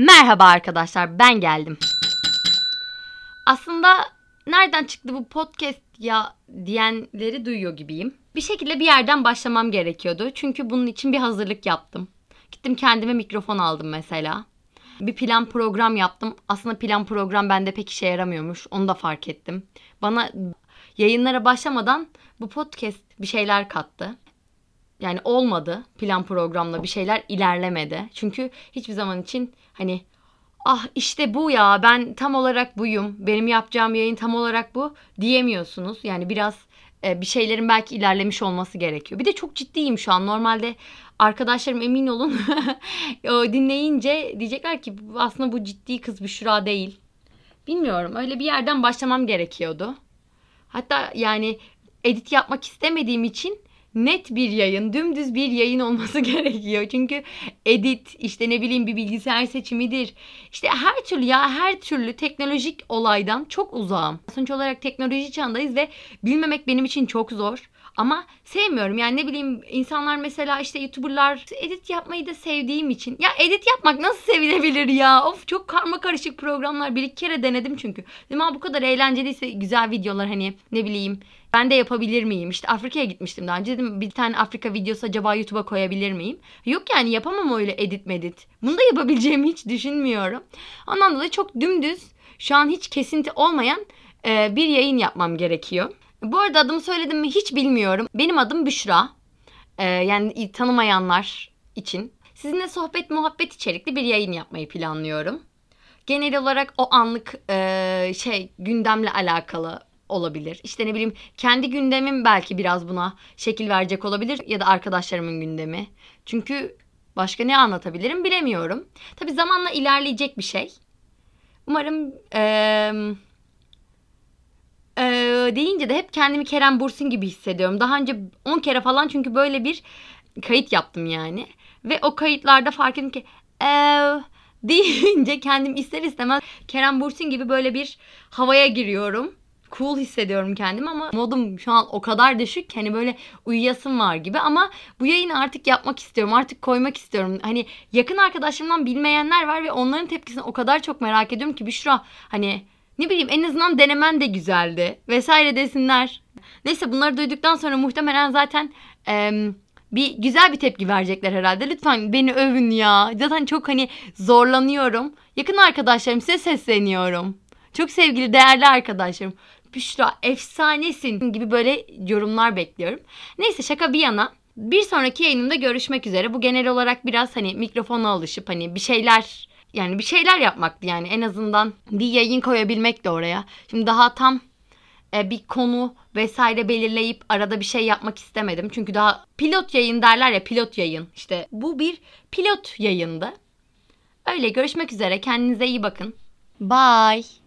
Merhaba arkadaşlar ben geldim. Aslında nereden çıktı bu podcast ya diyenleri duyuyor gibiyim. Bir şekilde bir yerden başlamam gerekiyordu. Çünkü bunun için bir hazırlık yaptım. Gittim kendime mikrofon aldım mesela. Bir plan program yaptım. Aslında plan program bende pek işe yaramıyormuş. Onu da fark ettim. Bana yayınlara başlamadan bu podcast bir şeyler kattı. Yani olmadı plan programla bir şeyler ilerlemedi. Çünkü hiçbir zaman için hani ah işte bu ya ben tam olarak buyum. Benim yapacağım yayın tam olarak bu diyemiyorsunuz. Yani biraz e, bir şeylerin belki ilerlemiş olması gerekiyor. Bir de çok ciddiyim şu an. Normalde arkadaşlarım emin olun dinleyince diyecekler ki aslında bu ciddi kız Büşra değil. Bilmiyorum öyle bir yerden başlamam gerekiyordu. Hatta yani edit yapmak istemediğim için net bir yayın, dümdüz bir yayın olması gerekiyor. Çünkü edit, işte ne bileyim bir bilgisayar seçimidir. İşte her türlü ya her türlü teknolojik olaydan çok uzağım. Sonuç olarak teknoloji çağındayız ve bilmemek benim için çok zor. Ama sevmiyorum yani ne bileyim insanlar mesela işte youtuberlar edit yapmayı da sevdiğim için. Ya edit yapmak nasıl sevilebilir ya? Of çok karma karışık programlar bir iki kere denedim çünkü. Dedim bu kadar eğlenceliyse güzel videolar hani ne bileyim ben de yapabilir miyim? İşte Afrika'ya gitmiştim daha önce dedim bir tane Afrika videosu acaba YouTube'a koyabilir miyim? Yok yani yapamam öyle edit medit. Bunu da yapabileceğimi hiç düşünmüyorum. Ondan dolayı çok dümdüz şu an hiç kesinti olmayan e, bir yayın yapmam gerekiyor. Bu arada adımı söyledim mi hiç bilmiyorum. Benim adım Büşra. Ee, yani tanımayanlar için. Sizinle sohbet muhabbet içerikli bir yayın yapmayı planlıyorum. Genel olarak o anlık e, şey gündemle alakalı olabilir. İşte ne bileyim kendi gündemim belki biraz buna şekil verecek olabilir ya da arkadaşlarımın gündemi. Çünkü başka ne anlatabilirim bilemiyorum. Tabi zamanla ilerleyecek bir şey. Umarım eee ee, deyince de hep kendimi Kerem Bursin gibi hissediyorum. Daha önce 10 kere falan çünkü böyle bir kayıt yaptım yani. Ve o kayıtlarda fark ettim ki ee, deyince kendim ister istemez Kerem Bursin gibi böyle bir havaya giriyorum. Cool hissediyorum kendimi ama modum şu an o kadar düşük hani böyle uyuyasım var gibi ama bu yayını artık yapmak istiyorum. Artık koymak istiyorum. Hani yakın arkadaşlarımdan bilmeyenler var ve onların tepkisini o kadar çok merak ediyorum ki Büşra hani ne bileyim en azından denemen de güzeldi vesaire desinler. Neyse bunları duyduktan sonra muhtemelen zaten e, bir güzel bir tepki verecekler herhalde. Lütfen beni övün ya. Zaten çok hani zorlanıyorum. Yakın arkadaşlarım size sesleniyorum. Çok sevgili değerli arkadaşlarım. Büşra efsanesin gibi böyle yorumlar bekliyorum. Neyse şaka bir yana. Bir sonraki yayınımda görüşmek üzere. Bu genel olarak biraz hani mikrofona alışıp hani bir şeyler yani bir şeyler yapmaktı yani en azından bir yayın koyabilmek de oraya. Şimdi daha tam e, bir konu vesaire belirleyip arada bir şey yapmak istemedim. Çünkü daha pilot yayın derler ya pilot yayın. İşte bu bir pilot yayındı. Öyle görüşmek üzere kendinize iyi bakın. Bye.